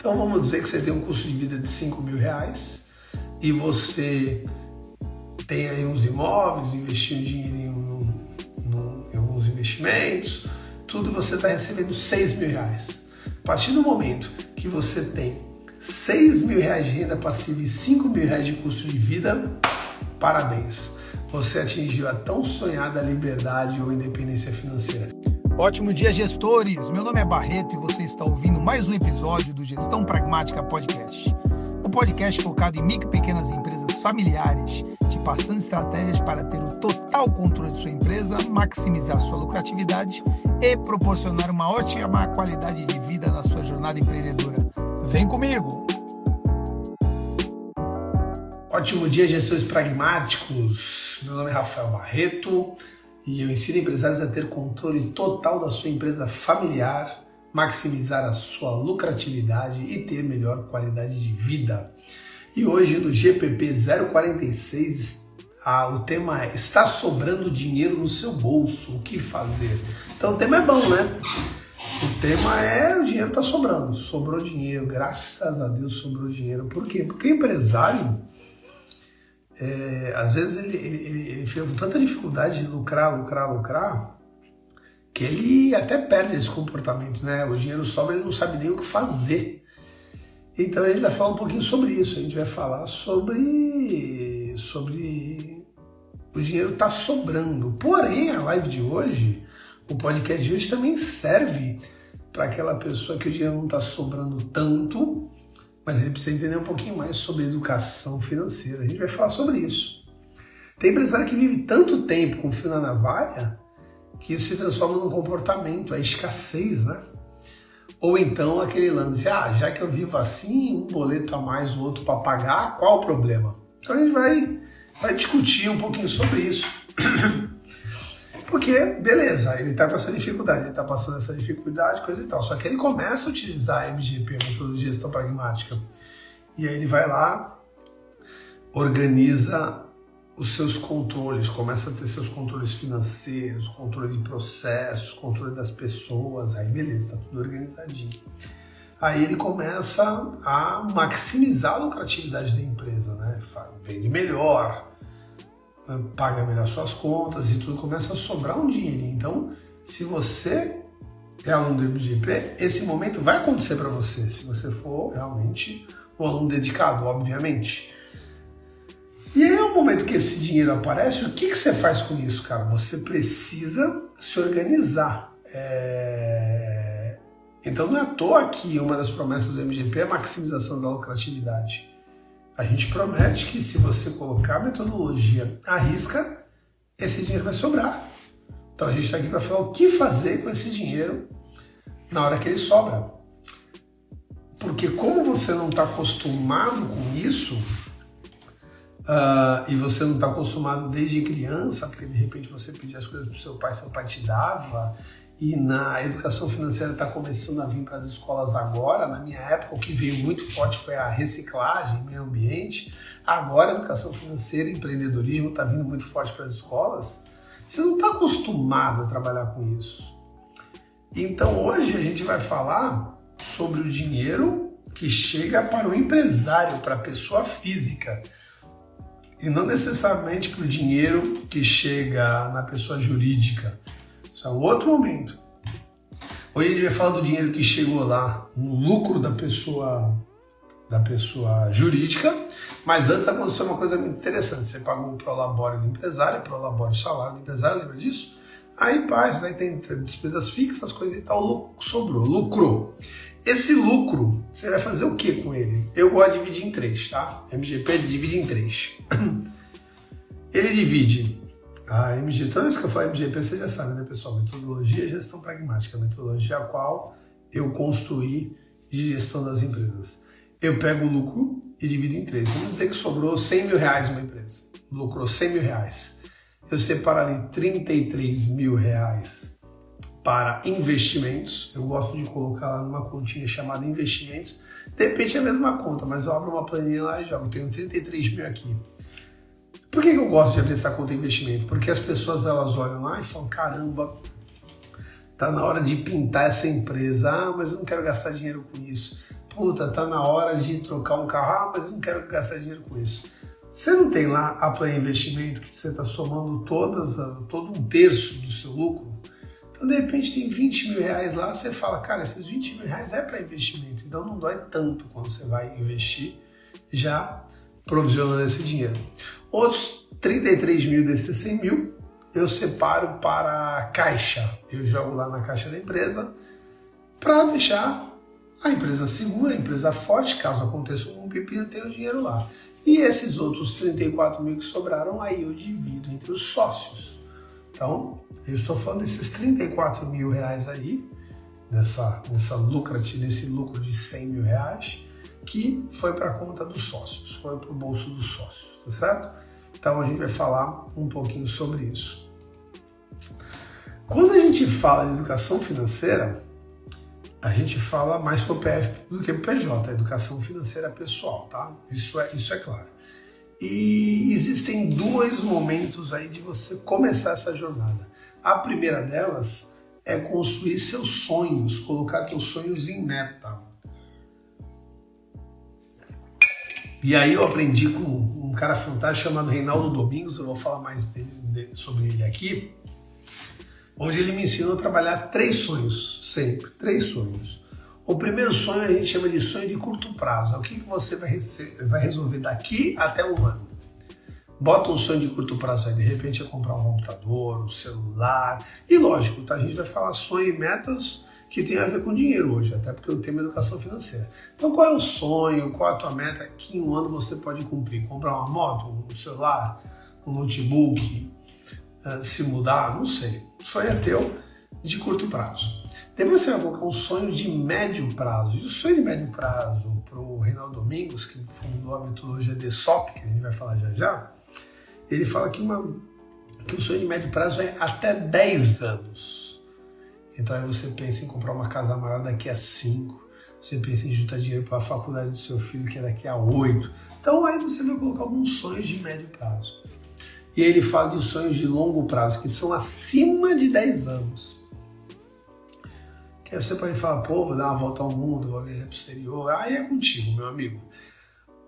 Então vamos dizer que você tem um custo de vida de 5 mil reais e você tem aí uns imóveis, investiu dinheiro em, em alguns investimentos, tudo você está recebendo 6 mil reais. A partir do momento que você tem 6 mil reais de renda passiva e 5 mil reais de custo de vida, parabéns. Você atingiu a tão sonhada liberdade ou independência financeira. Ótimo dia, gestores! Meu nome é Barreto e você está ouvindo mais um episódio do Gestão Pragmática Podcast. Um podcast focado em micro e pequenas empresas familiares, te passando estratégias para ter o total controle de sua empresa, maximizar sua lucratividade e proporcionar uma ótima qualidade de vida na sua jornada empreendedora. Vem comigo! Ótimo dia, gestores pragmáticos. Meu nome é Rafael Barreto e eu ensino empresários a ter controle total da sua empresa familiar, maximizar a sua lucratividade e ter melhor qualidade de vida. E hoje no GPP 046 ah, o tema é Está sobrando dinheiro no seu bolso? O que fazer? Então o tema é bom, né? O tema é o dinheiro está sobrando. Sobrou dinheiro, graças a Deus sobrou dinheiro. Por quê? Porque o empresário, é, às vezes ele, ele, ele, ele fica com tanta dificuldade de lucrar, lucrar, lucrar, que ele até perde esse comportamento, né? O dinheiro sobra, ele não sabe nem o que fazer. Então a gente vai falar um pouquinho sobre isso. A gente vai falar sobre, sobre o dinheiro está sobrando. Porém, a live de hoje o podcast de hoje também serve para aquela pessoa que o dinheiro não está sobrando tanto, mas ele precisa entender um pouquinho mais sobre educação financeira. A gente vai falar sobre isso. Tem empresário que vive tanto tempo com fio na navalha que isso se transforma num comportamento, a escassez, né? Ou então aquele lance, ah, já que eu vivo assim, um boleto a mais, o outro para pagar, qual o problema? Então a gente vai, vai discutir um pouquinho sobre isso. Porque, beleza, ele está com essa dificuldade, ele está passando essa dificuldade, coisa e tal. Só que ele começa a utilizar a MGP, a metodologia de gestão pragmática. E aí ele vai lá, organiza os seus controles, começa a ter seus controles financeiros, controle de processos, controle das pessoas, aí beleza, está tudo organizadinho. Aí ele começa a maximizar a lucratividade da empresa, né? Vende melhor, paga melhor suas contas e tudo começa a sobrar um dinheiro. Então, se você é aluno do MGP, esse momento vai acontecer para você, se você for realmente um aluno dedicado, obviamente. E aí é o momento que esse dinheiro aparece, o que, que você faz com isso, cara? Você precisa se organizar. É... Então não é à toa que uma das promessas do MGP é a maximização da lucratividade. A gente promete que se você colocar a metodologia à risca, esse dinheiro vai sobrar. Então a gente está aqui para falar o que fazer com esse dinheiro na hora que ele sobra. Porque como você não está acostumado com isso, uh, e você não está acostumado desde criança, porque de repente você pedia as coisas para o seu pai, seu pai te dava, e na educação financeira está começando a vir para as escolas agora. Na minha época, o que veio muito forte foi a reciclagem, meio ambiente. Agora, a educação financeira e empreendedorismo está vindo muito forte para as escolas. Você não está acostumado a trabalhar com isso. Então, hoje a gente vai falar sobre o dinheiro que chega para o empresário, para a pessoa física, e não necessariamente para o dinheiro que chega na pessoa jurídica. Isso é um outro momento. Hoje gente vai falar do dinheiro que chegou lá no lucro da pessoa da pessoa jurídica, mas antes aconteceu uma coisa muito interessante. Você pagou o prolabore do empresário, o prolabore o salário do empresário, lembra disso? Aí, paz, aí tem despesas fixas, coisas e tal, sobrou, lucrou. Esse lucro, você vai fazer o que com ele? Eu gosto de dividir em três, tá? MGP divide em três. Ele divide a MG, toda vez que eu falo MGP, você já sabe, né, pessoal? Metodologia gestão pragmática, metodologia a qual eu construí de gestão das empresas. Eu pego o lucro e divido em três. Vamos dizer que sobrou 100 mil reais uma empresa. Lucrou 100 mil reais. Eu separo ali 33 mil reais para investimentos. Eu gosto de colocar lá numa continha chamada investimentos. De repente é a mesma conta, mas eu abro uma planilha lá e jogo. Tenho 33 mil aqui. Por que, eu gosto de abrir essa conta de investimento? Porque as pessoas elas olham lá e falam: caramba, tá na hora de pintar essa empresa. Ah, mas eu não quero gastar dinheiro com isso. puta, tá na hora de trocar um carro, ah, mas eu não quero gastar dinheiro com isso. Você não tem lá a Play Investimento que você está somando todas, todo um terço do seu lucro? Então, de repente, tem 20 mil reais lá, você fala, cara, esses 20 mil reais é para investimento, então não dói tanto quando você vai investir, já provisionando esse dinheiro. Outros 33 mil desses 100 mil eu separo para a caixa. Eu jogo lá na caixa da empresa para deixar a empresa segura, a empresa forte, caso aconteça um pepino, tem o dinheiro lá. E esses outros 34 mil que sobraram, aí eu divido entre os sócios. Então, eu estou falando desses 34 mil reais aí, nessa, nessa lucrativa, nesse lucro de 100 mil reais, que foi para a conta dos sócios, foi para o bolso dos sócios, tá certo? Então a gente vai falar um pouquinho sobre isso. Quando a gente fala de educação financeira, a gente fala mais para o PF do que para o PJ, educação financeira pessoal, tá? Isso é, isso é claro. E existem dois momentos aí de você começar essa jornada. A primeira delas é construir seus sonhos, colocar seus sonhos em meta. E aí eu aprendi com um cara fantástico chamado Reinaldo Domingos, eu vou falar mais dele, sobre ele aqui onde ele me ensinou a trabalhar três sonhos, sempre, três sonhos. O primeiro sonho a gente chama de sonho de curto prazo, é o que, que você vai, vai resolver daqui até um ano. Bota um sonho de curto prazo aí, de repente é comprar um computador, um celular, e lógico, tá? a gente vai falar sonho e metas que tem a ver com dinheiro hoje, até porque o tema é educação financeira. Então qual é o sonho, qual é a tua meta que em um ano você pode cumprir? Comprar uma moto, um celular, um notebook, eh, se mudar, não sei. O sonho é teu de curto prazo. Depois você vai colocar um sonho de médio prazo. E o sonho de médio prazo para o Reinaldo Domingos, que fundou a metodologia DSOP, que a gente vai falar já já, ele fala que, uma, que o sonho de médio prazo é até 10 anos. Então aí você pensa em comprar uma casa maior daqui a 5, você pensa em juntar dinheiro para a faculdade do seu filho, que é daqui a 8. Então aí você vai colocar alguns sonhos de médio prazo. E ele fala de sonhos de longo prazo, que são acima de 10 anos. Que aí você pode falar, pô, vou dar uma volta ao mundo, vou viajar para o exterior. Aí é contigo, meu amigo.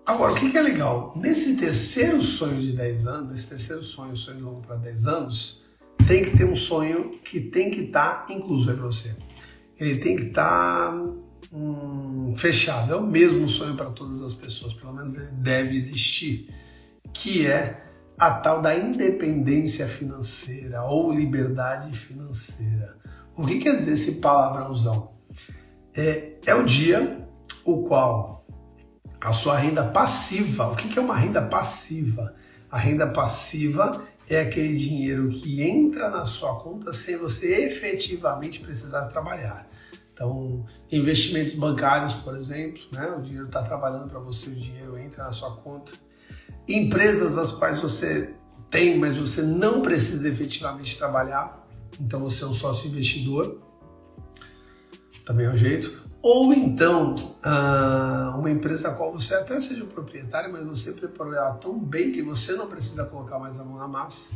Agora, o que, é legal? Nesse terceiro sonho de 10 anos, nesse terceiro sonho, sonho de longo para 10 anos, tem que ter um sonho que tem que estar tá incluso aí para você. Ele tem que estar tá, hum, fechado. É o mesmo sonho para todas as pessoas, pelo menos ele deve existir, que é a tal da independência financeira ou liberdade financeira. O que quer dizer esse palavrãozão? É, é o dia o qual a sua renda passiva, o que é uma renda passiva? A renda passiva é aquele dinheiro que entra na sua conta sem você efetivamente precisar trabalhar. Então, investimentos bancários, por exemplo, né? o dinheiro está trabalhando para você, o dinheiro entra na sua conta empresas as quais você tem, mas você não precisa efetivamente trabalhar, então você é um sócio investidor, também é um jeito. Ou então, ah, uma empresa a qual você até seja o proprietário, mas você preparou ela tão bem que você não precisa colocar mais a mão na massa.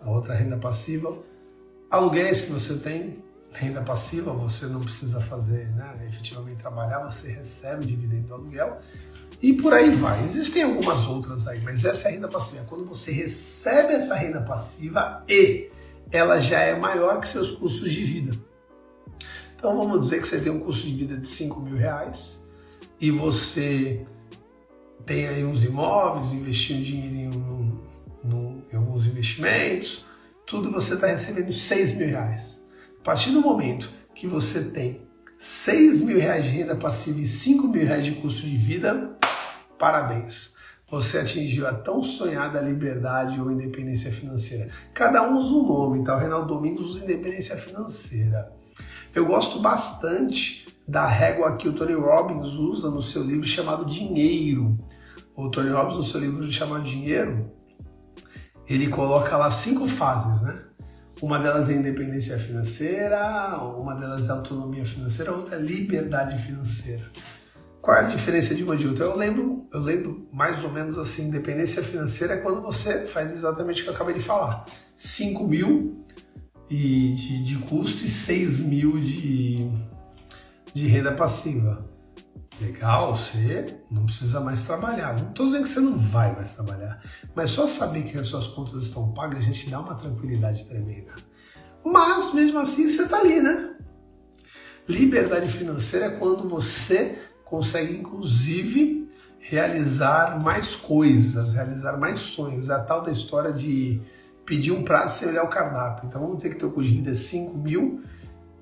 A outra renda passiva. Aluguéis que você tem, renda passiva, você não precisa fazer, né, efetivamente trabalhar, você recebe dividendo do aluguel. E por aí vai. Existem algumas outras aí, mas essa é a renda passiva. Quando você recebe essa renda passiva e ela já é maior que seus custos de vida. Então vamos dizer que você tem um custo de vida de 5 mil reais e você tem aí uns imóveis, investindo dinheiro em alguns investimentos, tudo você está recebendo 6 mil reais. A partir do momento que você tem 6 mil reais de renda passiva e 5 mil reais de custo de vida, Parabéns! Você atingiu a tão sonhada liberdade ou independência financeira. Cada um usa um nome, tá? O Reinaldo Domingos usa independência financeira. Eu gosto bastante da régua que o Tony Robbins usa no seu livro chamado Dinheiro. O Tony Robbins, no seu livro chamado Dinheiro, ele coloca lá cinco fases, né? Uma delas é independência financeira, uma delas é autonomia financeira, outra é liberdade financeira. Qual é a diferença de uma de outra? Eu lembro, eu lembro mais ou menos assim, independência financeira é quando você faz exatamente o que eu acabei de falar. 5 mil de, de custo e 6 mil de, de renda passiva. Legal, você não precisa mais trabalhar. Não estou dizendo que você não vai mais trabalhar, mas só saber que as suas contas estão pagas a gente dá uma tranquilidade tremenda. Mas mesmo assim você está ali, né? Liberdade financeira é quando você consegue, inclusive, realizar mais coisas, realizar mais sonhos. É a tal da história de pedir um prazo sem olhar o cardápio. Então vamos ter que ter o custo de vida 5 mil,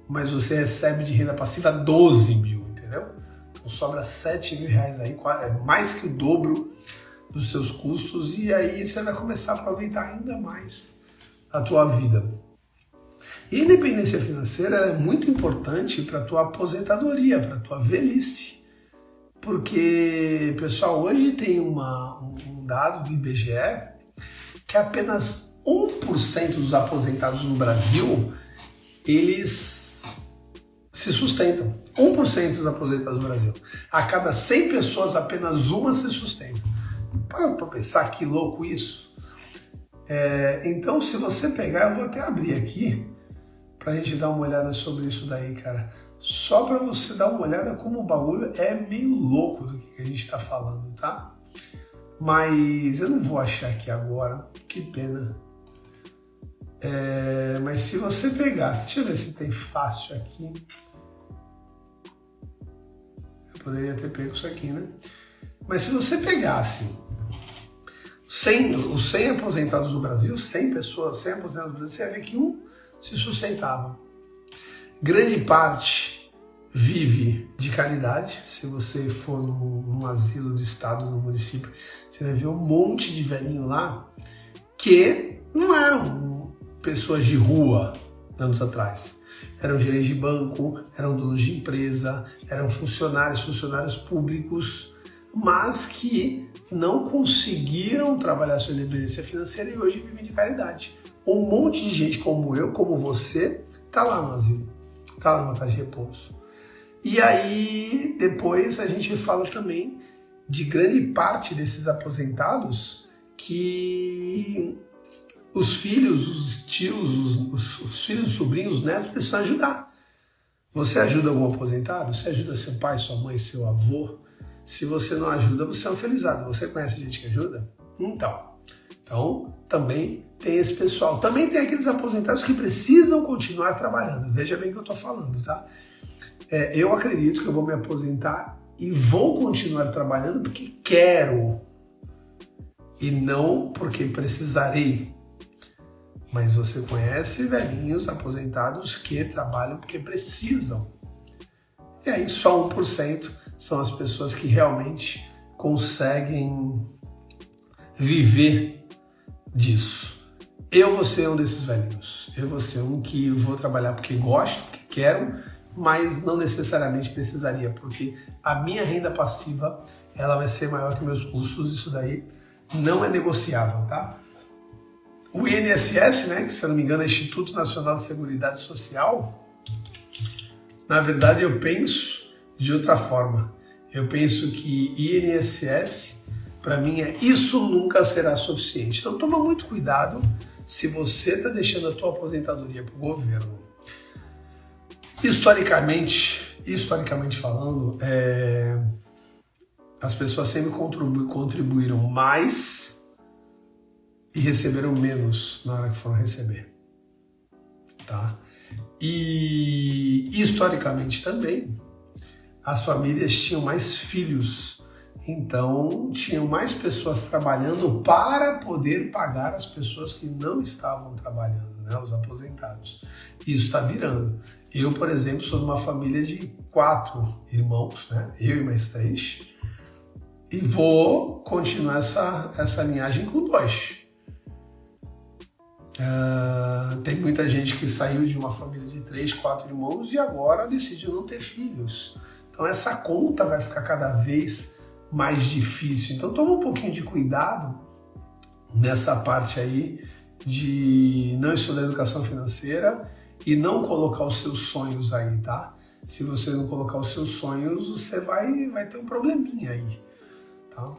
mas você recebe de renda passiva 12 mil, entendeu? Então sobra 7 mil reais aí, é mais que o dobro dos seus custos, e aí você vai começar a aproveitar ainda mais a tua vida. E a independência financeira é muito importante para a tua aposentadoria, para a tua velhice. Porque, pessoal, hoje tem uma, um dado do IBGE que apenas 1% dos aposentados no Brasil, eles se sustentam. 1% dos aposentados no Brasil. A cada 100 pessoas, apenas uma se sustenta. Para para pensar que louco isso. É, então, se você pegar, eu vou até abrir aqui para a gente dar uma olhada sobre isso daí, cara só para você dar uma olhada como o bagulho é meio louco do que a gente está falando, tá? Mas eu não vou achar aqui agora, que pena. É, mas se você pegasse, deixa eu ver se tem fácil aqui. Eu poderia ter pego isso aqui, né? Mas se você pegasse 100, os 100 aposentados do Brasil, 100 pessoas, 100 aposentados do Brasil, você ia ver que um se sustentava Grande parte vive de caridade. Se você for num, num asilo de estado no município, você vai ver um monte de velhinho lá que não eram pessoas de rua anos atrás. Eram gerentes de banco, eram donos de empresa, eram funcionários, funcionários públicos, mas que não conseguiram trabalhar sua independência financeira e hoje vivem de caridade. Um monte de gente como eu, como você, está lá no asilo está lá numa casa de repouso. E aí, depois, a gente fala também de grande parte desses aposentados que os filhos, os tios, os, os filhos, os sobrinhos, os netos precisam ajudar. Você ajuda algum aposentado? Você ajuda seu pai, sua mãe, seu avô? Se você não ajuda, você é um felizado. Você conhece gente que ajuda? Então, então também tem esse pessoal. Também tem aqueles aposentados que precisam continuar trabalhando. Veja bem o que eu estou falando, tá? É, eu acredito que eu vou me aposentar e vou continuar trabalhando porque quero e não porque precisarei. Mas você conhece velhinhos aposentados que trabalham porque precisam. E aí só 1% são as pessoas que realmente conseguem viver disso. Eu vou ser um desses velhinhos. Eu vou ser um que vou trabalhar porque gosto, porque quero, mas não necessariamente precisaria, porque a minha renda passiva ela vai ser maior que meus custos. Isso daí não é negociável, tá? O INSS, né, que se não me engano é Instituto Nacional de Seguridade Social, na verdade eu penso de outra forma. Eu penso que INSS, para mim, é isso nunca será suficiente. Então toma muito cuidado se você está deixando a tua aposentadoria para o governo, historicamente, historicamente falando, é, as pessoas sempre contribu contribuíram mais e receberam menos na hora que foram receber, tá? E historicamente também, as famílias tinham mais filhos então, tinham mais pessoas trabalhando para poder pagar as pessoas que não estavam trabalhando, né, os aposentados. Isso está virando. Eu, por exemplo, sou de uma família de quatro irmãos, né, eu e mais três, e vou continuar essa, essa linhagem com dois. Uh, tem muita gente que saiu de uma família de três, quatro irmãos e agora decidiu não ter filhos. Então essa conta vai ficar cada vez mais difícil. Então toma um pouquinho de cuidado nessa parte aí de não estudar educação financeira e não colocar os seus sonhos aí, tá? Se você não colocar os seus sonhos, você vai, vai ter um probleminha aí, tá?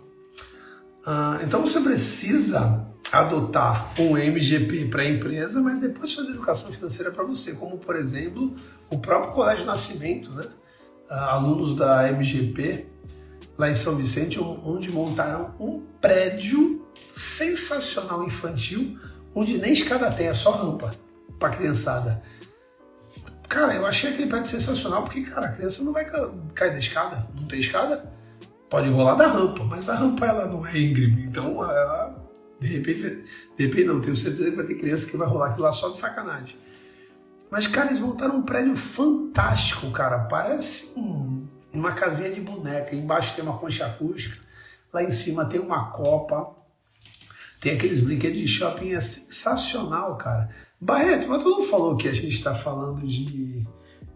Ah, então você precisa adotar um MGP para a empresa, mas depois fazer educação financeira para você, como por exemplo o próprio Colégio Nascimento, né? alunos da MGP, lá em São Vicente, onde montaram um prédio sensacional infantil, onde nem escada tem, é só rampa para criançada. Cara, eu achei aquele prédio sensacional porque, cara, a criança não vai cair da escada, não tem escada, pode rolar da rampa, mas a rampa ela não é íngreme, então ela, de repente, de repente não, tenho certeza que vai ter criança que vai rolar aquilo lá só de sacanagem. Mas, cara, eles montaram um prédio fantástico, cara. Parece um, uma casinha de boneca. Embaixo tem uma concha acústica. Lá em cima tem uma copa. Tem aqueles brinquedos de shopping. É sensacional, cara. Barreto, mas tu não falou que a gente está falando de,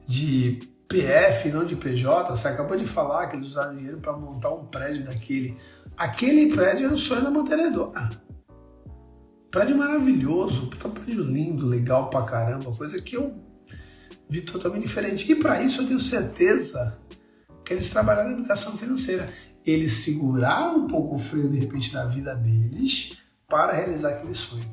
de PF, não de PJ? Você acabou de falar que eles usaram dinheiro para montar um prédio daquele. Aquele prédio era o sonho da mantenedora. Prédio maravilhoso, puta prédio lindo, legal pra caramba, coisa que eu vi totalmente diferente. E para isso eu tenho certeza que eles trabalharam na educação financeira. Eles seguraram um pouco o freio de repente da vida deles para realizar aquele sonho.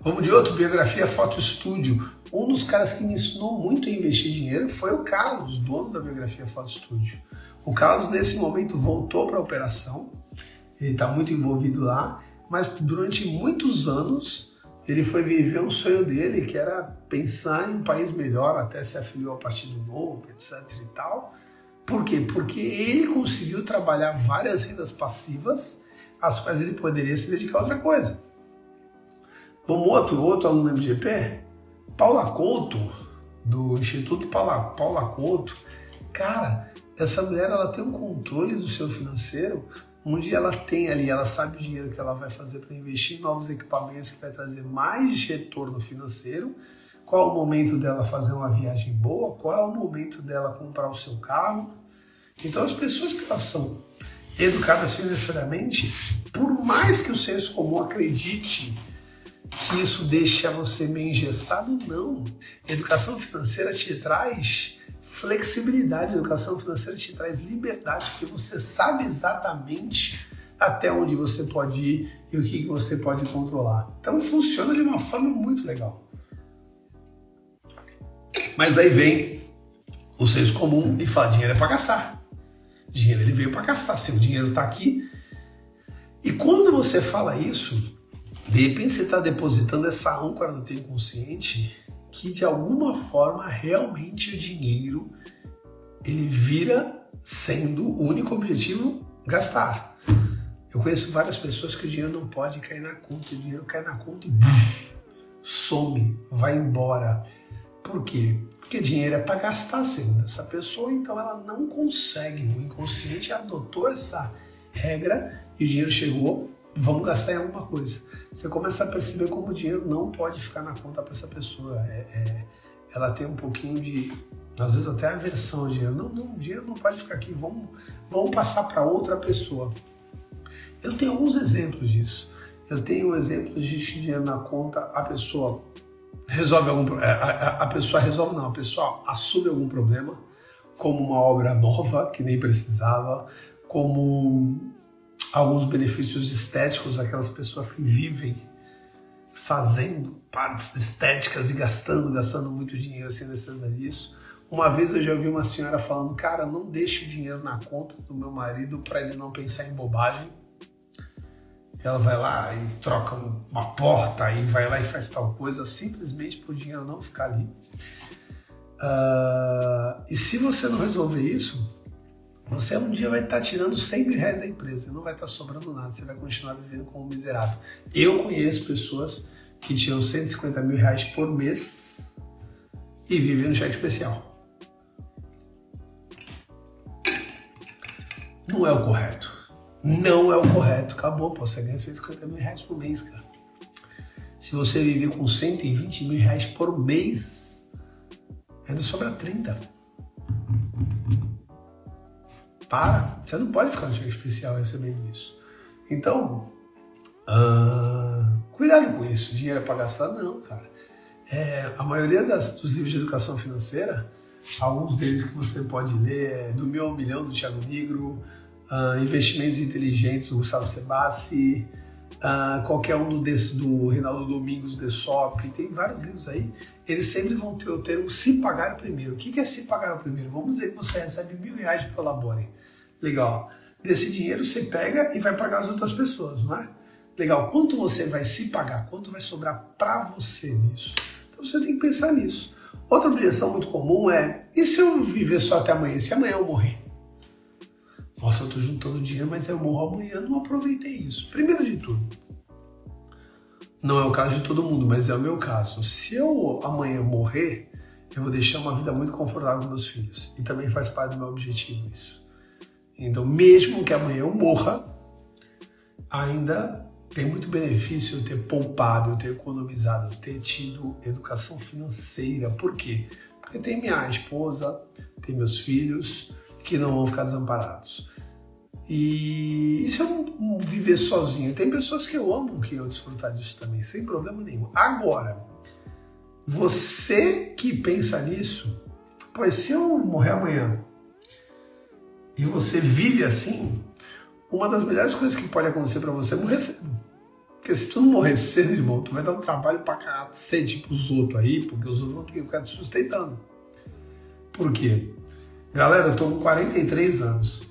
Vamos de outro, biografia Foto Estúdio. Um dos caras que me ensinou muito a investir dinheiro foi o Carlos, dono da biografia Foto Estúdio. O Carlos, nesse momento, voltou para a operação, ele está muito envolvido lá mas durante muitos anos ele foi viver um sonho dele, que era pensar em um país melhor, até se afiliou a Partido Novo, etc e tal. Por quê? Porque ele conseguiu trabalhar várias rendas passivas, às quais ele poderia se dedicar a outra coisa. Vamos outro, outro aluno MGP? Paula Couto, do Instituto Paula, Paula Couto. Cara, essa mulher ela tem um controle do seu financeiro onde ela tem ali, ela sabe o dinheiro que ela vai fazer para investir em novos equipamentos que vai trazer mais retorno financeiro, qual é o momento dela fazer uma viagem boa, qual é o momento dela comprar o seu carro. Então as pessoas que elas são educadas financeiramente, por mais que o senso comum acredite que isso deixa você meio engessado, não. educação financeira te traz flexibilidade. Educação financeira te traz liberdade, porque você sabe exatamente até onde você pode ir e o que você pode controlar. Então funciona de uma forma muito legal. Mas aí vem o senso comum e fala: dinheiro é para gastar. Dinheiro ele veio para gastar. Seu dinheiro está aqui. E quando você fala isso, de repente você está depositando essa âncora no teu inconsciente que de alguma forma realmente o dinheiro ele vira sendo o único objetivo gastar. Eu conheço várias pessoas que o dinheiro não pode cair na conta, o dinheiro cai na conta e some, vai embora. Por quê? Porque dinheiro é para gastar, segundo essa pessoa, então ela não consegue. O inconsciente adotou essa regra e o dinheiro chegou, vamos gastar em alguma coisa. Você começa a perceber como o dinheiro não pode ficar na conta para essa pessoa. É, é, ela tem um pouquinho de, às vezes até aversão ao dinheiro. Não, não, o dinheiro não pode ficar aqui, vamos, vamos passar para outra pessoa. Eu tenho alguns exemplos disso. Eu tenho exemplos de dinheiro na conta, a pessoa resolve algum a, a, a pessoa resolve não, a pessoa assume algum problema, como uma obra nova que nem precisava, como alguns benefícios estéticos aquelas pessoas que vivem fazendo partes estéticas e gastando, gastando muito dinheiro sem necessidade disso. Uma vez eu já ouvi uma senhora falando, cara, não deixe o dinheiro na conta do meu marido para ele não pensar em bobagem. Ela vai lá e troca uma porta e vai lá e faz tal coisa simplesmente para o dinheiro não ficar ali. Uh, e se você não resolver isso, você um dia vai estar tirando 100 mil reais da empresa, não vai estar sobrando nada, você vai continuar vivendo como um miserável. Eu conheço pessoas que tiram 150 mil reais por mês e vivem no cheque especial. Não é o correto. Não é o correto. Acabou, pô, você ganha 150 mil reais por mês, cara. Se você viver com 120 mil reais por mês, ainda sobra 30 para. Você não pode ficar no cheque especial recebendo isso. Então, uh, cuidado com isso. Dinheiro é para gastar? Não, cara. É, a maioria das, dos livros de educação financeira, alguns deles que você pode ler é Do Mil ao Milhão, do Thiago Negro, uh, Investimentos Inteligentes, do Gustavo Sebassi, uh, qualquer um do, desse, do Reinaldo Domingos, de Sop, tem vários livros aí, eles sempre vão ter o termo se pagar primeiro. O que é se pagar primeiro? Vamos dizer que você recebe mil reais de Colabore. Legal. Desse dinheiro você pega e vai pagar as outras pessoas, não é? Legal. Quanto você vai se pagar? Quanto vai sobrar para você nisso? Então você tem que pensar nisso. Outra objeção muito comum é: e se eu viver só até amanhã? Se amanhã eu morrer? Nossa, eu estou juntando dinheiro, mas eu morro amanhã, não aproveitei isso. Primeiro de tudo, não é o caso de todo mundo, mas é o meu caso. Se eu amanhã morrer, eu vou deixar uma vida muito confortável com meus filhos. E também faz parte do meu objetivo isso. Então, mesmo que amanhã eu morra, ainda tem muito benefício eu ter poupado, eu ter economizado, eu ter tido educação financeira. Por quê? Porque tem minha esposa, tem meus filhos que não vão ficar desamparados. E isso é um, um, viver sozinho. Tem pessoas que eu amo que eu desfrutar disso também, sem problema nenhum. Agora, você que pensa nisso, pois se eu morrer amanhã e você vive assim, uma das melhores coisas que pode acontecer para você é morrer cedo. Porque se tu não morrer cedo, irmão, tu vai dar um trabalho pra ser tipo os outros aí, porque os outros vão ter que ficar te sustentando. Por quê? Galera, eu tô com 43 anos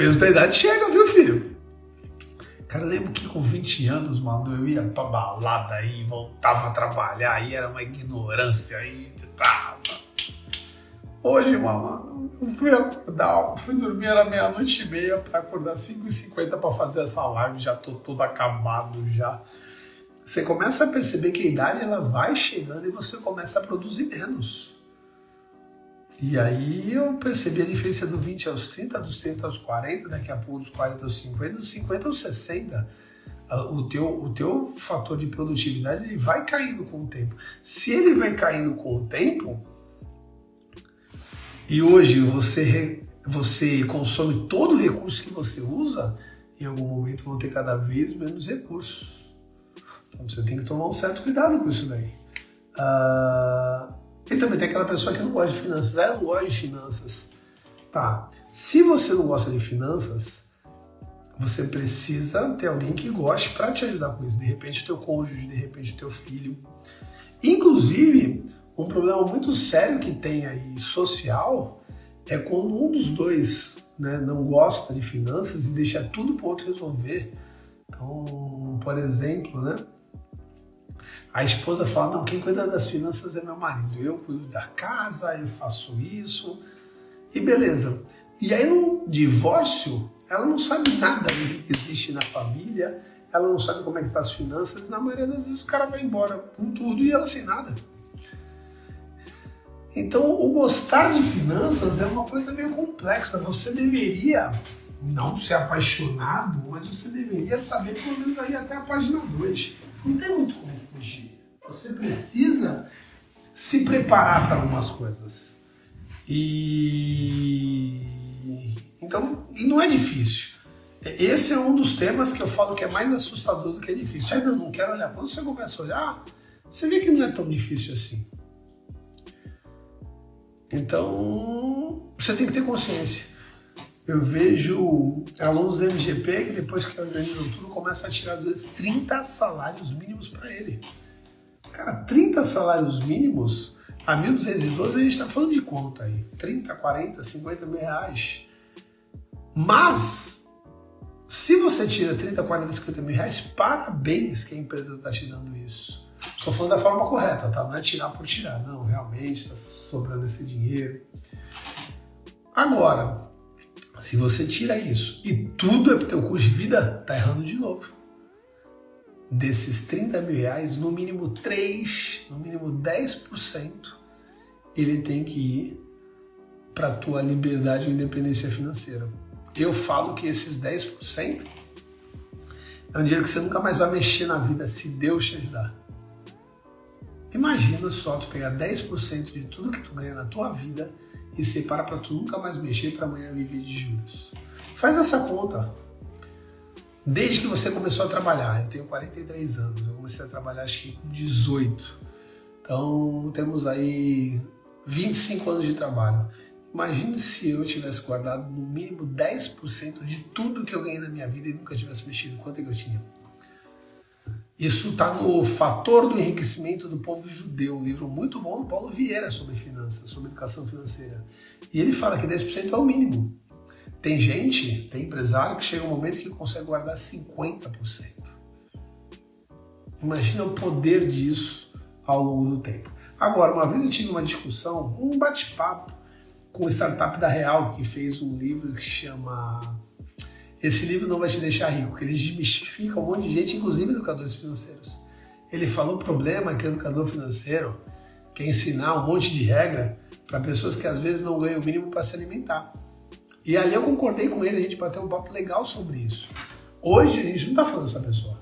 peso da idade chega, viu, filho? Cara, eu lembro que com 20 anos, mano, eu ia pra balada aí, voltava a trabalhar, aí era uma ignorância aí. Tá, tá. Hoje, eu fui acordar, fui dormir, era meia-noite e meia pra acordar 5h50 pra fazer essa live, já tô todo acabado já. Você começa a perceber que a idade ela vai chegando e você começa a produzir menos. E aí eu percebi a diferença do 20 aos 30, dos 30 aos 40, daqui a pouco dos 40 aos 50, dos 50 aos 60. Ah, o teu, o teu fator de produtividade ele vai caindo com o tempo. Se ele vai caindo com o tempo, e hoje você, você consome todo o recurso que você usa, em algum momento vão ter cada vez menos recursos. Então você tem que tomar um certo cuidado com isso daí. Uh, e também tem aquela pessoa que não gosta de finanças. Ah, eu não gosto de finanças. Tá. Se você não gosta de finanças, você precisa ter alguém que goste para te ajudar com isso. De repente, teu cônjuge, de repente, teu filho. Inclusive, um problema muito sério que tem aí social é quando um dos dois né, não gosta de finanças e deixa tudo para o outro resolver. Então, por exemplo, né? A esposa fala: não, quem cuida das finanças é meu marido. Eu cuido da casa, eu faço isso. E beleza. E aí, no divórcio, ela não sabe nada do que existe na família, ela não sabe como é que tá as finanças. Na maioria das vezes, o cara vai embora com tudo e ela sem nada. Então, o gostar de finanças é uma coisa meio complexa. Você deveria não ser apaixonado, mas você deveria saber pelo menos aí até a página 2. Não tem muito como fugir. Você precisa se preparar para algumas coisas. E então, e não é difícil. Esse é um dos temas que eu falo que é mais assustador do que é difícil. Não, não quero olhar. Quando você começa a olhar, você vê que não é tão difícil assim. Então, você tem que ter consciência. Eu vejo alunos do MGP que depois que organizam tudo começam a tirar às vezes 30 salários mínimos para ele. Cara, 30 salários mínimos a 1.212 a gente está falando de conta aí. 30, 40, 50 mil reais. Mas, se você tira 30, 40, 50 mil reais, parabéns que a empresa está te dando isso. Estou falando da forma correta, tá? Não é tirar por tirar, não. Realmente está sobrando esse dinheiro. Agora, se você tira isso e tudo é pro teu custo de vida, tá errando de novo. Desses 30 mil reais, no mínimo 3, no mínimo 10%, ele tem que ir para tua liberdade e independência financeira. Eu falo que esses 10% é um dinheiro que você nunca mais vai mexer na vida se Deus te ajudar. Imagina só tu pegar 10% de tudo que tu ganha na tua vida e separa para tu nunca mais mexer para amanhã viver de juros. Faz essa conta. Desde que você começou a trabalhar, eu tenho 43 anos, eu comecei a trabalhar acho que com 18. Então temos aí 25 anos de trabalho. Imagine se eu tivesse guardado no mínimo 10% de tudo que eu ganhei na minha vida e nunca tivesse mexido. Quanto é que eu tinha? Isso está no Fator do Enriquecimento do Povo Judeu, um livro muito bom do Paulo Vieira sobre finanças, sobre educação financeira. E ele fala que 10% é o mínimo. Tem gente, tem empresário que chega um momento que consegue guardar 50%. Imagina o poder disso ao longo do tempo. Agora, uma vez eu tive uma discussão, um bate-papo com o startup da Real, que fez um livro que chama Esse livro não vai te deixar rico, que ele desmistifica um monte de gente, inclusive educadores financeiros. Ele falou o problema que o educador financeiro quer ensinar um monte de regra para pessoas que às vezes não ganham o mínimo para se alimentar. E ali eu concordei com ele, a gente bateu um papo legal sobre isso. Hoje a gente não está falando dessa pessoa.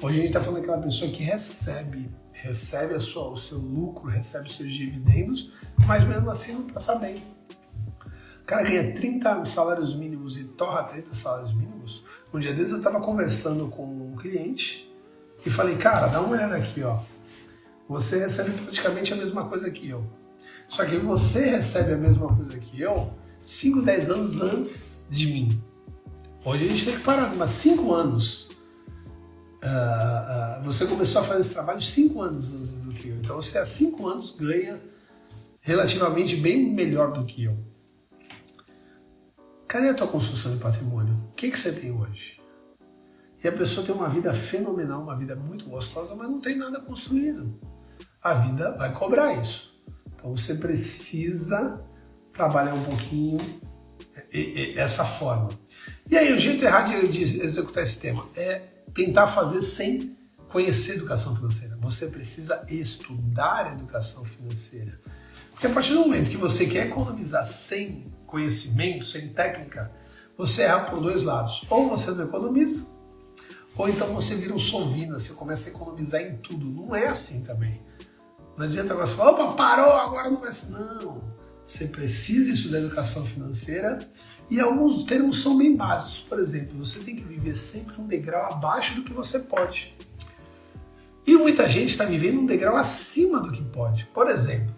Hoje a gente está falando daquela pessoa que recebe recebe sua, o seu lucro, recebe os seus dividendos, mas mesmo assim não está sabendo. Cara ganha 30 salários mínimos e torra 30 salários mínimos. Um dia desses eu estava conversando com um cliente e falei, cara, dá uma olhada aqui, ó. Você recebe praticamente a mesma coisa que eu. Só que você recebe a mesma coisa que eu 5, 10 anos antes de mim. Hoje a gente tem que parar, mas 5 anos Uh, uh, você começou a fazer esse trabalho cinco anos antes do que eu. Então você há cinco anos ganha relativamente bem melhor do que eu. Cadê a tua construção de patrimônio? O que, que você tem hoje? E a pessoa tem uma vida fenomenal, uma vida muito gostosa, mas não tem nada construído. A vida vai cobrar isso. Então você precisa trabalhar um pouquinho essa forma. E aí, o jeito errado de executar esse tema é tentar fazer sem conhecer educação financeira. Você precisa estudar educação financeira. Porque a partir do momento que você quer economizar sem conhecimento, sem técnica, você erra por dois lados. Ou você não economiza, ou então você vira um sovina, você começa a economizar em tudo. Não é assim também. Não adianta agora você falar, opa, parou, agora não vai ser. Não. Você precisa estudar educação financeira e alguns termos são bem básicos. Por exemplo, você tem que viver sempre um degrau abaixo do que você pode. E muita gente está vivendo um degrau acima do que pode. Por exemplo,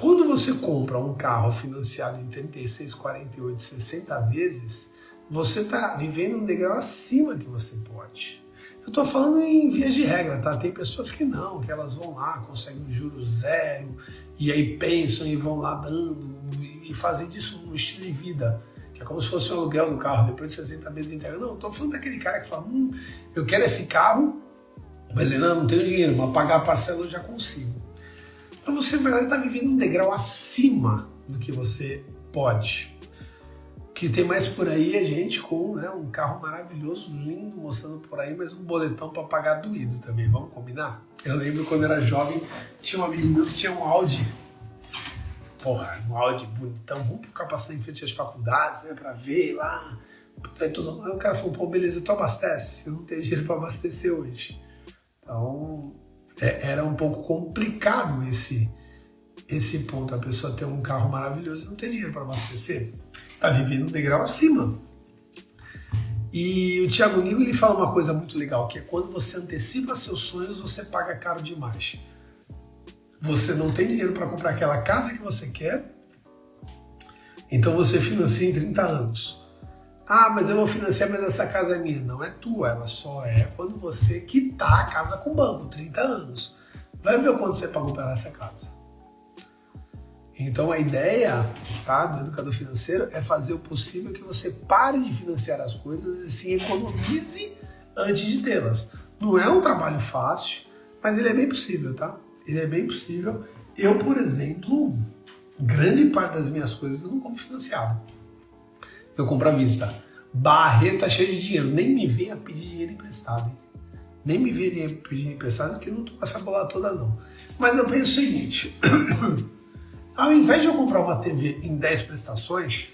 quando você compra um carro financiado em 36, 48, 60 vezes, você está vivendo um degrau acima que você pode. Eu estou falando em vias de regra, tá? Tem pessoas que não, que elas vão lá, conseguem um juro zero, e aí pensam e vão lá dando e fazem disso um estilo de vida, que é como se fosse um aluguel do carro, depois de 60 meses entrega. Não, estou falando daquele cara que fala, hum, eu quero esse carro, mas ainda não tenho dinheiro, mas pagar a parcela eu já consigo. Então você vai estar tá vivendo um degrau acima do que você pode. Que tem mais por aí é gente com né, um carro maravilhoso, lindo, mostrando por aí, mas um boletão para pagar doído também. Vamos combinar? Eu lembro quando era jovem, tinha um amigo meu que tinha um Audi porra, um áudio bonitão, vamos ficar passando em frente às faculdades, né, pra ver lá. Aí, tudo, aí o cara falou, pô, beleza, tu abastece? Eu não tenho dinheiro para abastecer hoje. Então, é, era um pouco complicado esse, esse ponto. A pessoa ter um carro maravilhoso e não ter dinheiro para abastecer. Tá vivendo um degrau acima. E o Thiago Nigo ele fala uma coisa muito legal, que é quando você antecipa seus sonhos, você paga caro demais você não tem dinheiro para comprar aquela casa que você quer, então você financia em 30 anos. Ah, mas eu vou financiar, mas essa casa é minha. Não é tua, ela só é quando você quitar a casa com o banco, 30 anos. Vai ver quanto você pagou para essa casa. Então a ideia tá, do educador financeiro é fazer o possível que você pare de financiar as coisas e sim economize antes de tê-las. Não é um trabalho fácil, mas ele é bem possível, tá? ele é bem possível. Eu, por exemplo, grande parte das minhas coisas eu não compro financiado. Eu compro à vista. Barreta cheia de dinheiro. Nem me venha pedir dinheiro emprestado. Hein? Nem me venha pedir emprestado, porque não tô com essa bola toda, não. Mas eu penso o seguinte: ao invés de eu comprar uma TV em 10 prestações,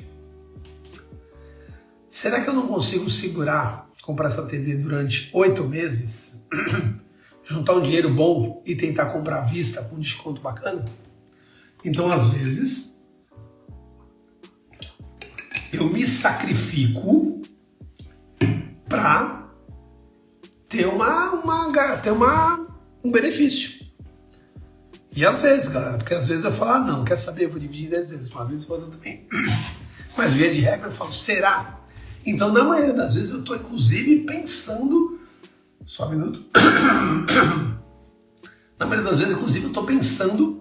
será que eu não consigo segurar comprar essa TV durante 8 meses? juntar um dinheiro bom e tentar comprar à vista com um desconto bacana? Então, às vezes, eu me sacrifico para ter uma, uma ter uma um benefício. E às vezes, galera, porque às vezes eu falo, ah, não, quer saber, eu vou dividir 10 vezes, uma vez e outra também. Mas via de regra eu falo, será? Então, na maioria das vezes, eu estou inclusive pensando. Só um minuto. Na maioria das vezes, inclusive, eu estou pensando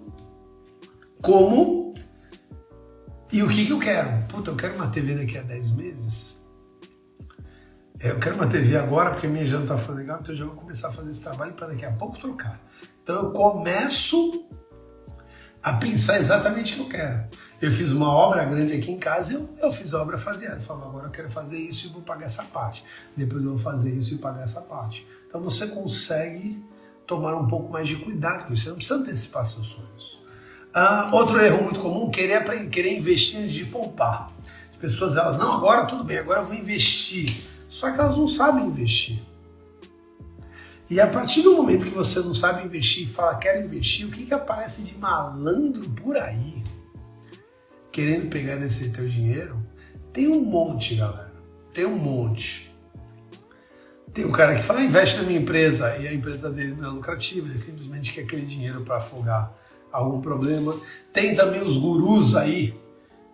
como e o que, que eu quero. Puta, eu quero uma TV daqui a 10 meses. É, eu quero uma TV agora porque minha já não está ficando legal, então eu já vou começar a fazer esse trabalho para daqui a pouco trocar. Então eu começo a pensar exatamente o que eu quero. Eu fiz uma obra grande aqui em casa e eu, eu fiz a obra faseada. Eu falava, agora eu quero fazer isso e vou pagar essa parte. Depois eu vou fazer isso e pagar essa parte. Então você consegue tomar um pouco mais de cuidado com isso. Você não precisa antecipar seus sonhos. Ah, outro erro muito comum, querer, querer investir antes de poupar. As pessoas, elas, não, agora tudo bem, agora eu vou investir. Só que elas não sabem investir. E a partir do momento que você não sabe investir e fala quero investir, o que, que aparece de malandro por aí? Querendo pegar desse teu dinheiro? Tem um monte, galera. Tem um monte. Tem um cara que fala, investe na minha empresa, e a empresa dele não é lucrativa, ele simplesmente quer aquele dinheiro para afogar algum problema. Tem também os gurus aí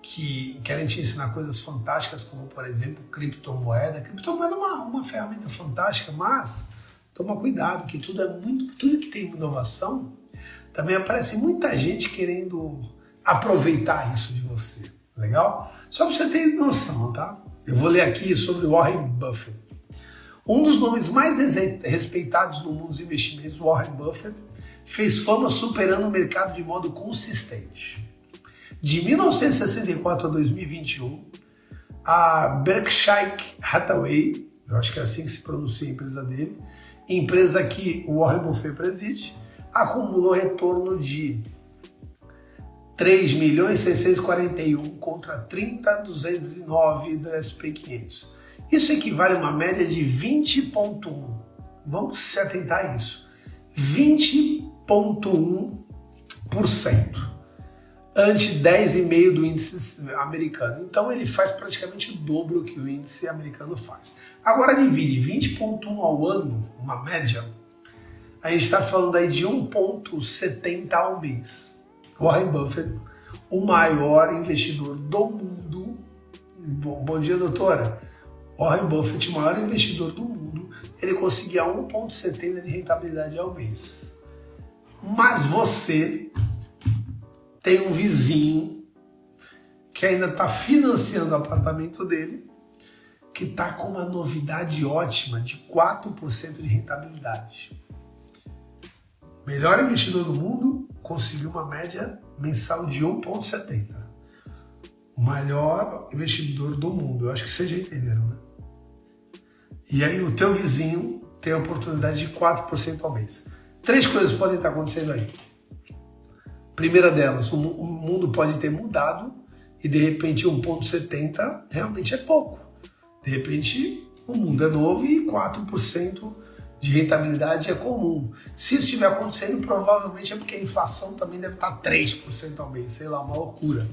que querem te ensinar coisas fantásticas, como por exemplo criptomoeda. Criptomoeda é uma, uma ferramenta fantástica, mas toma cuidado, que tudo é muito, tudo que tem inovação, também aparece muita gente querendo aproveitar isso de você. Legal? Só para você ter noção, tá? Eu vou ler aqui sobre Warren Buffett. Um dos nomes mais respeitados no mundo dos investimentos, Warren Buffett, fez fama superando o mercado de modo consistente. De 1964 a 2021, a Berkshire Hathaway, eu acho que é assim que se pronuncia a empresa dele, empresa que o Warren Buffett preside, acumulou retorno de 3 milhões 641 contra 30.209 do SP 500. Isso equivale a uma média de 20.1. Vamos se atentar a isso. 20.1% ante 10,5% do índice americano. Então ele faz praticamente o dobro que o índice americano faz. Agora divide 20,1 ao ano, uma média, a gente está falando aí de 1,70 ao mês. Warren Buffett, o maior investidor do mundo. Bom, bom dia, doutora. Warren Buffett, o maior investidor do mundo, ele conseguia 1,70 de rentabilidade ao mês. Mas você tem um vizinho que ainda está financiando o apartamento dele, que está com uma novidade ótima de 4% de rentabilidade. Melhor investidor do mundo conseguiu uma média mensal de 1,70. O maior investidor do mundo. Eu acho que vocês já entenderam, né? E aí o teu vizinho tem a oportunidade de 4% ao mês. Três coisas podem estar acontecendo aí. Primeira delas, o mundo pode ter mudado e de repente 1,70 realmente é pouco. De repente o mundo é novo e 4% de rentabilidade é comum. Se isso estiver acontecendo, provavelmente é porque a inflação também deve estar 3% ao mês, sei lá, uma loucura.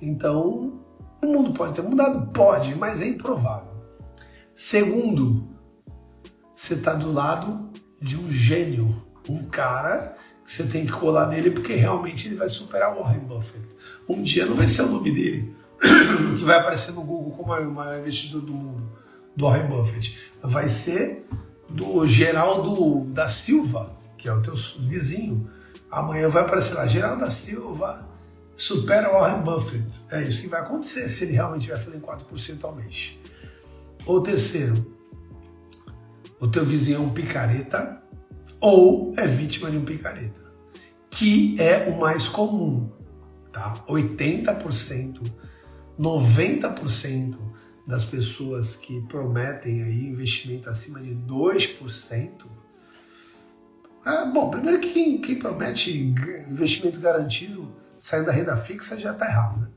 Então, o mundo pode ter mudado? Pode, mas é improvável. Segundo, você está do lado de um gênio, um cara que você tem que colar nele porque realmente ele vai superar o Warren Buffett. Um dia não vai ser o nome dele que vai aparecer no Google como o maior investidor do mundo, do Warren Buffett. Vai ser do Geraldo da Silva, que é o teu vizinho. Amanhã vai aparecer lá, Geraldo da Silva supera o Warren Buffett. É isso que vai acontecer se ele realmente vai fazer 4% ao mês. Ou terceiro, o teu vizinho é um picareta ou é vítima de um picareta, que é o mais comum, tá? 80%, 90% das pessoas que prometem aí investimento acima de 2%. É, bom, primeiro que quem, quem promete investimento garantido saindo da renda fixa já está errado, né?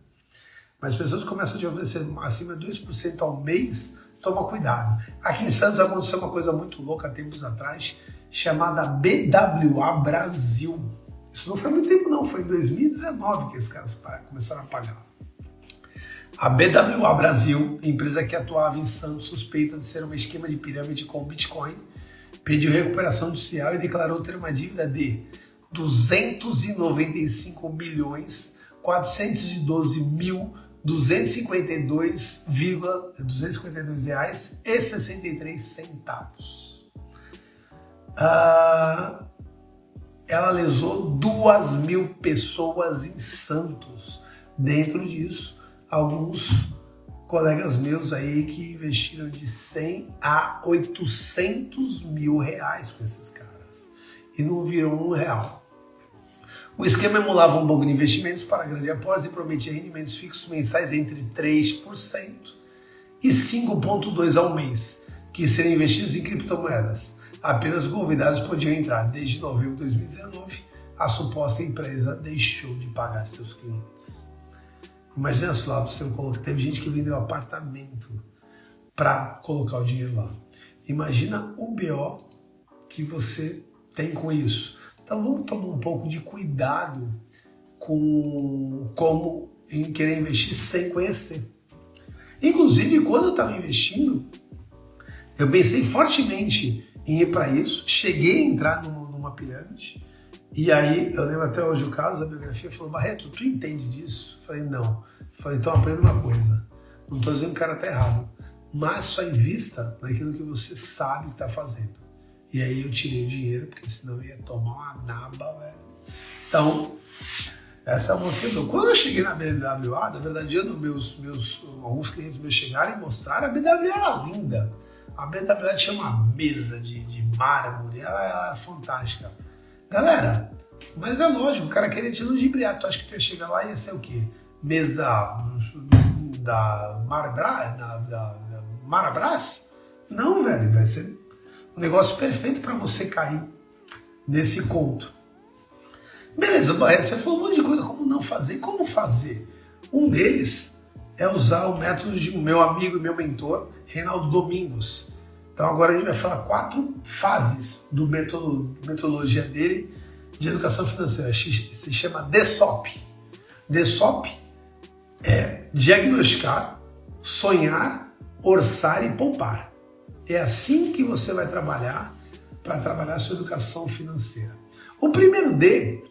Mas pessoas começam a oferecer acima de 2% ao mês, toma cuidado. Aqui em Santos aconteceu uma coisa muito louca tempos atrás, chamada BWA Brasil. Isso não foi muito tempo não, foi em 2019 que esses caras começaram a pagar. A BWA Brasil, empresa que atuava em Santos, suspeita de ser um esquema de pirâmide com Bitcoin, pediu recuperação judicial e declarou ter uma dívida de 295 milhões 412 mil 252,252 reais e 63 centavos. Ah, ela lesou duas mil pessoas em Santos. Dentro disso, alguns colegas meus aí que investiram de 100 a 800 mil reais com esses caras e não viram um real. O esquema emulava um banco de investimentos para grande aposta e prometia rendimentos fixos mensais entre 3% e 5,2% ao mês, que seriam investidos em criptomoedas. Apenas convidados podiam entrar. Desde novembro de 2019, a suposta empresa deixou de pagar seus clientes. Imagina só, você coloca, teve gente que vendeu apartamento para colocar o dinheiro lá. Imagina o BO que você tem com isso. Então vamos tomar um pouco de cuidado com como em querer investir sem conhecer. Inclusive, quando eu estava investindo, eu pensei fortemente ir para isso. Cheguei a entrar numa, numa, pirâmide. E aí, eu lembro até hoje o caso, a biografia falou: Barreto, tu entende disso? Eu falei: não. Eu falei: então aprenda uma coisa. Não estou dizendo que o cara está errado, mas só invista naquilo que você sabe que está fazendo. E aí eu tirei o dinheiro, porque senão eu ia tomar uma naba, velho. Então, essa é uma questão. Quando eu cheguei na BWA, na verdade, eu, meus, meus, alguns clientes meus chegaram e mostraram, a BWA era linda. A BWA tinha uma mesa de, de mármore, ela era fantástica. Galera, mas é lógico, o cara queria te ludibriar. Tu acha que tu ia chegar lá e ia ser o quê? Mesa da Marabras? Da, da, da Marabras? Não, velho, vai ser um negócio perfeito para você cair nesse conto. Beleza, Barreto, você falou um monte de coisa como não fazer. Como fazer? Um deles é usar o método de meu amigo e meu mentor, Reinaldo Domingos. Então agora a gente vai falar quatro fases do método, metodologia dele de educação financeira. Se chama DSOP. DSOP é diagnosticar, sonhar, orçar e poupar. É assim que você vai trabalhar para trabalhar a sua educação financeira. O primeiro D,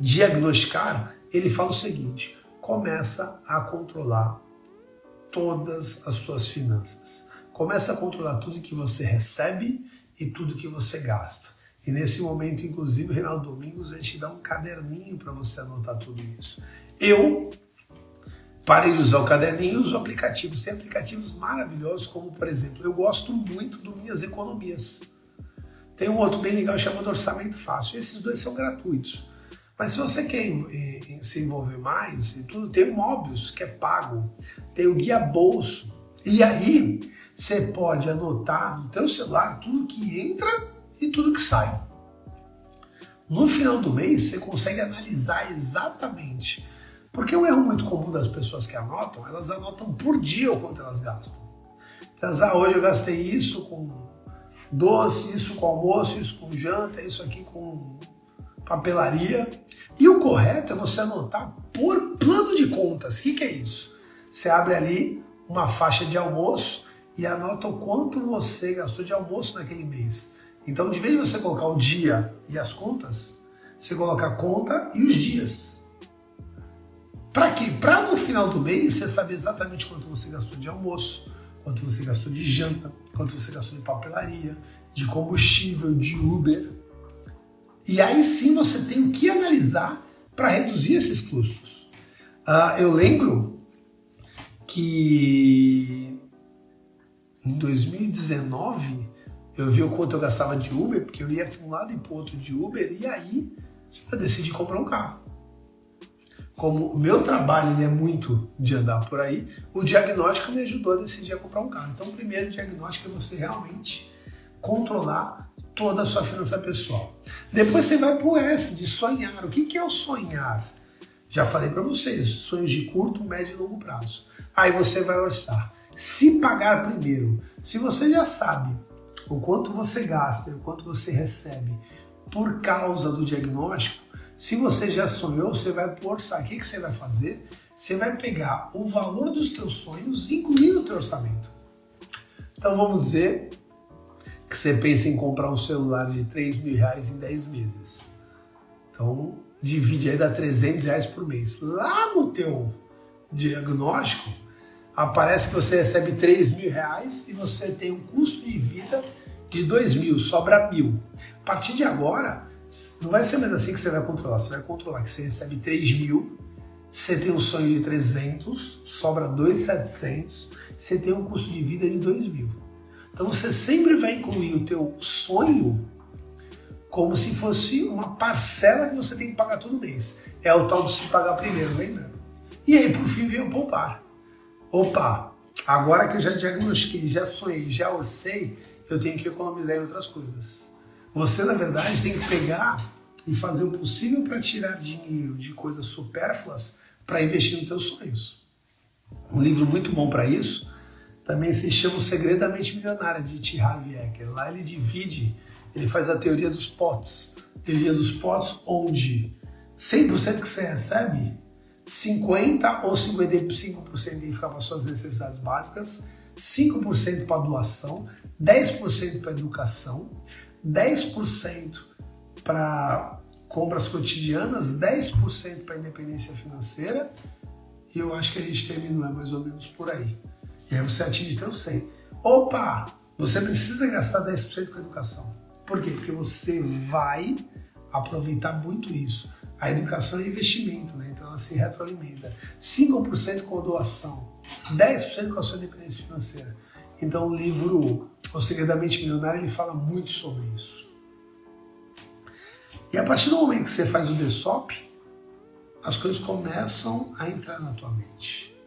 diagnosticar, ele fala o seguinte: começa a controlar todas as suas finanças. Começa a controlar tudo que você recebe e tudo que você gasta. E nesse momento, inclusive, o Reinaldo Domingos, a gente dá um caderninho para você anotar tudo isso. Eu parei de usar o caderninho e uso aplicativos. Tem aplicativos maravilhosos, como por exemplo, eu gosto muito do Minhas Economias. Tem um outro bem legal chamado Orçamento Fácil. Esses dois são gratuitos. Mas se você quer se envolver mais e tudo, tem o Mobius, que é pago, tem o Guia Bolso. E aí você pode anotar no teu celular tudo que entra e tudo que sai. No final do mês, você consegue analisar exatamente porque o erro muito comum das pessoas que anotam, elas anotam por dia o quanto elas gastam. Então, ah, hoje eu gastei isso com doce, isso com almoço, isso com janta, isso aqui com papelaria. E o correto é você anotar por plano de contas. O que, que é isso? Você abre ali uma faixa de almoço e anota o quanto você gastou de almoço naquele mês. Então, de vez de você colocar o dia e as contas, você coloca a conta e os dias. Para quê? Para no final do mês você saber exatamente quanto você gastou de almoço, quanto você gastou de janta, quanto você gastou de papelaria, de combustível, de Uber. E aí sim você tem o que analisar para reduzir esses custos. Uh, eu lembro que em 2019 eu vi o quanto eu gastava de Uber, porque eu ia para um lado e para o outro de Uber, e aí eu decidi comprar um carro como o meu trabalho é muito de andar por aí, o diagnóstico me ajudou a decidir a comprar um carro. Então, o primeiro diagnóstico é você realmente controlar toda a sua finança pessoal. Depois você vai para o S, de sonhar. O que é o sonhar? Já falei para vocês, sonhos de curto, médio e longo prazo. Aí você vai orçar. Se pagar primeiro, se você já sabe o quanto você gasta o quanto você recebe por causa do diagnóstico, se você já sonhou, você vai orçar. O que, que você vai fazer? Você vai pegar o valor dos teus sonhos incluir no teu orçamento. Então vamos dizer que você pensa em comprar um celular de 3 mil reais em 10 meses. Então, divide aí, dá 300 reais por mês. Lá no teu diagnóstico, aparece que você recebe 3 mil reais e você tem um custo de vida de 2 mil, sobra mil. A partir de agora, não vai ser mais assim que você vai controlar. Você vai controlar que você recebe 3 mil, você tem um sonho de 300, sobra 2,700, você tem um custo de vida de 2 mil. Então você sempre vai incluir o teu sonho como se fosse uma parcela que você tem que pagar todo mês. É o tal de se pagar primeiro, lembra? E aí, por fim, vem o poupar. Opa, agora que eu já diagnostiquei, já sonhei, já orcei, eu tenho que economizar em outras coisas. Você, na verdade, tem que pegar e fazer o possível para tirar dinheiro de coisas supérfluas para investir nos teus sonhos. Um livro muito bom para isso também se chama O Segredo da Mente Milionária, de T. Harv Eker. Lá ele divide ele faz a teoria dos potes. Teoria dos potes onde 100% que você recebe, 50% ou 55% tem ficar para suas necessidades básicas, 5% para doação, 10% para educação, 10% para compras cotidianas, 10% para independência financeira, e eu acho que a gente terminou é mais ou menos por aí. E aí você atinge teu 100. Opa! Você precisa gastar 10% com educação. Por quê? Porque você vai aproveitar muito isso. A educação é investimento, né? então ela se retroalimenta. 5% com doação, 10% com a sua independência financeira. Então o livro O Segredo da Mente Milionária ele fala muito sobre isso. E a partir do momento que você faz o DSOP, as coisas começam a entrar na tua mente.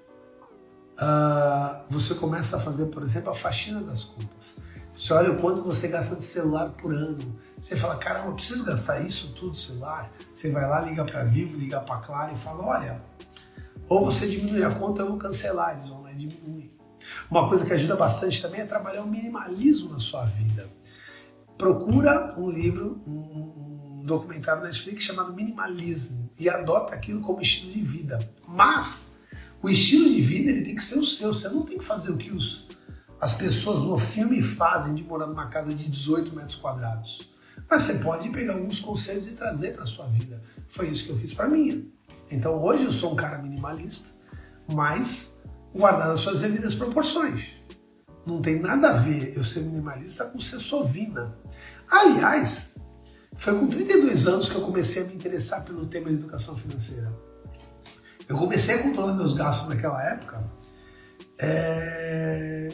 Uh, você começa a fazer, por exemplo, a faxina das contas. Você olha o quanto você gasta de celular por ano. Você fala, caramba, eu preciso gastar isso tudo celular? Você vai lá, liga para Vivo, liga para Claro e fala, olha, ou você diminui a conta, eu vou cancelar. Eles vão lá e diminuem. Uma coisa que ajuda bastante também é trabalhar o minimalismo na sua vida. Procura um livro, um, um documentário da Netflix chamado Minimalismo e adota aquilo como estilo de vida. Mas o estilo de vida ele tem que ser o seu. Você não tem que fazer o que os as pessoas no filme fazem de morar numa casa de 18 metros quadrados. Mas você pode pegar alguns conceitos e trazer para sua vida. Foi isso que eu fiz para minha. Então hoje eu sou um cara minimalista, mas guardando as suas devidas proporções. Não tem nada a ver eu ser minimalista com ser sovina. Aliás, foi com 32 anos que eu comecei a me interessar pelo tema de educação financeira. Eu comecei a controlar meus gastos naquela época é...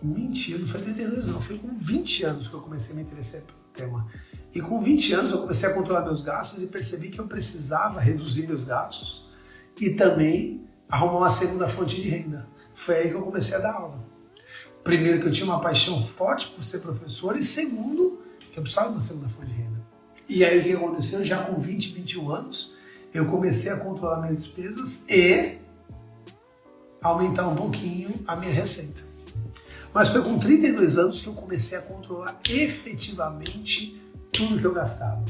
Mentira, não foi 32 não, foi com 20 anos que eu comecei a me interessar pelo tema. E com 20 anos eu comecei a controlar meus gastos e percebi que eu precisava reduzir meus gastos e também arrumar uma segunda fonte de renda. Foi aí que eu comecei a dar aula. Primeiro que eu tinha uma paixão forte por ser professor e segundo que eu precisava de uma segunda fonte de renda. E aí o que aconteceu? Já com 20, 21 anos, eu comecei a controlar minhas despesas e aumentar um pouquinho a minha receita. Mas foi com 32 anos que eu comecei a controlar efetivamente tudo que eu gastava.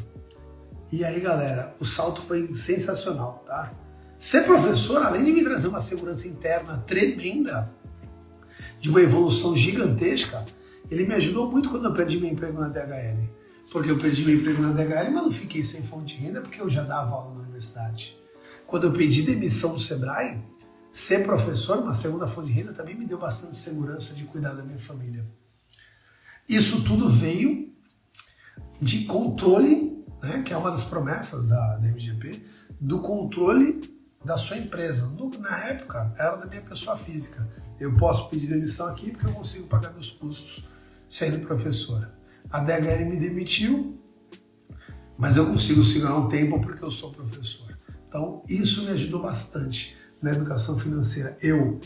E aí, galera, o salto foi sensacional, tá? Ser professor, além de me trazer uma segurança interna tremenda, de uma evolução gigantesca, ele me ajudou muito quando eu perdi meu emprego na DHL. Porque eu perdi meu emprego na DHL, mas não fiquei sem fonte de renda porque eu já dava aula na universidade. Quando eu pedi demissão do Sebrae, Ser professor, uma segunda fonte de renda, também me deu bastante segurança de cuidar da minha família. Isso tudo veio de controle, né, que é uma das promessas da, da MGP, do controle da sua empresa. No, na época, era da minha pessoa física. Eu posso pedir demissão aqui porque eu consigo pagar meus custos sendo professor. A DHL me demitiu, mas eu consigo segurar um tempo porque eu sou professor. Então, isso me ajudou bastante na educação financeira. Eu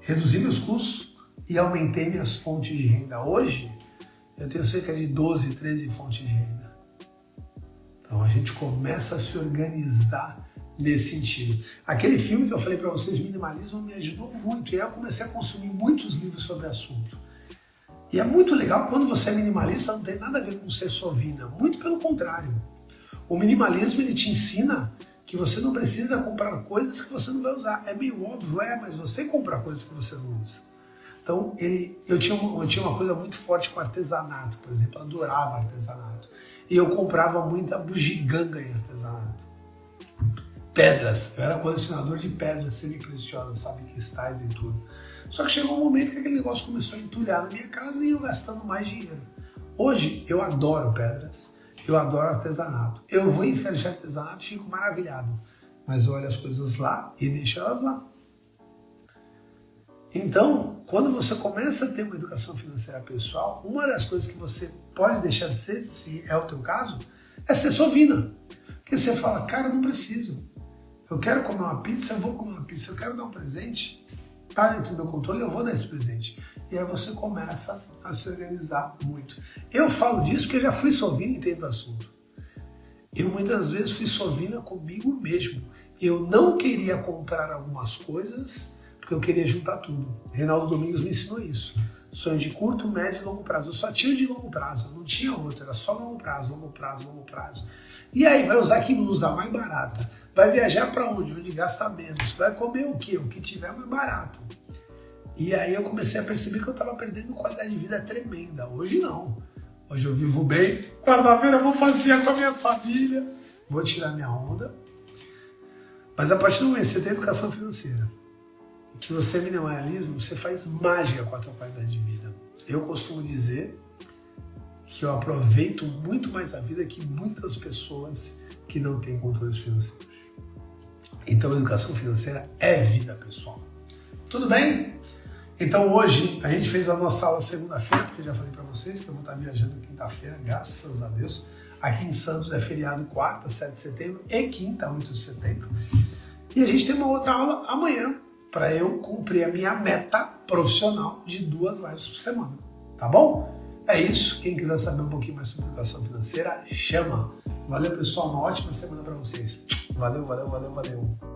reduzi meus custos e aumentei minhas fontes de renda. Hoje, eu tenho cerca de 12, 13 fontes de renda. Então a gente começa a se organizar nesse sentido. Aquele filme que eu falei para vocês, Minimalismo, me ajudou muito. E aí eu comecei a consumir muitos livros sobre o assunto. E é muito legal quando você é minimalista, não tem nada a ver com ser sovina. Muito pelo contrário. O minimalismo ele te ensina que você não precisa comprar coisas que você não vai usar. É meio óbvio, é, mas você compra coisas que você não usa. Então, ele, eu, tinha uma, eu tinha uma coisa muito forte com artesanato, por exemplo, eu adorava artesanato. E eu comprava muita bugiganga em artesanato. Pedras. Eu era colecionador de pedras semi-preciosas, sabe? Cristais e tudo. Só que chegou um momento que aquele negócio começou a entulhar na minha casa e eu gastando mais dinheiro. Hoje eu adoro pedras, eu adoro artesanato. Eu vou em de artesanato e fico maravilhado. Mas eu olho as coisas lá e deixo elas lá. Então, quando você começa a ter uma educação financeira pessoal, uma das coisas que você pode deixar de ser, se é o teu caso, é ser sovina. Porque você fala, cara, não preciso. Eu quero comer uma pizza, eu vou comer uma pizza. Eu quero dar um presente, tá dentro do meu controle, eu vou dar esse presente. E aí você começa a se organizar muito. Eu falo disso porque já fui sovina e entendo o assunto. Eu muitas vezes fui sovina comigo mesmo. Eu não queria comprar algumas coisas porque eu queria juntar tudo. Reinaldo Domingos me ensinou isso. Sonho de curto, médio e longo prazo. Eu só tinha de longo prazo, não tinha outro, era só longo prazo, longo prazo, longo prazo. E aí, vai usar que blusa mais barata? Vai viajar para onde? Onde gasta menos? Vai comer o que? O que tiver mais barato. E aí eu comecei a perceber que eu estava perdendo qualidade de vida tremenda. Hoje não. Hoje eu vivo bem. Quarta-feira eu vou passear com a minha família. Vou tirar minha onda. Mas a partir do momento que você tem educação financeira, que você é minimalismo, você faz mágica com a tua qualidade de vida. Eu costumo dizer que eu aproveito muito mais a vida que muitas pessoas que não têm controles financeiros. Então, educação financeira é vida pessoal. Tudo bem? Então, hoje a gente fez a nossa aula segunda-feira, porque já falei para vocês que eu vou estar viajando quinta-feira, graças a Deus. Aqui em Santos é feriado quarta, 7 de setembro e quinta, 8 de setembro. E a gente tem uma outra aula amanhã, para eu cumprir a minha meta profissional de duas lives por semana. Tá bom? É isso. Quem quiser saber um pouquinho mais sobre educação financeira, chama. Valeu, pessoal. Uma ótima semana para vocês. Valeu, valeu, valeu, valeu.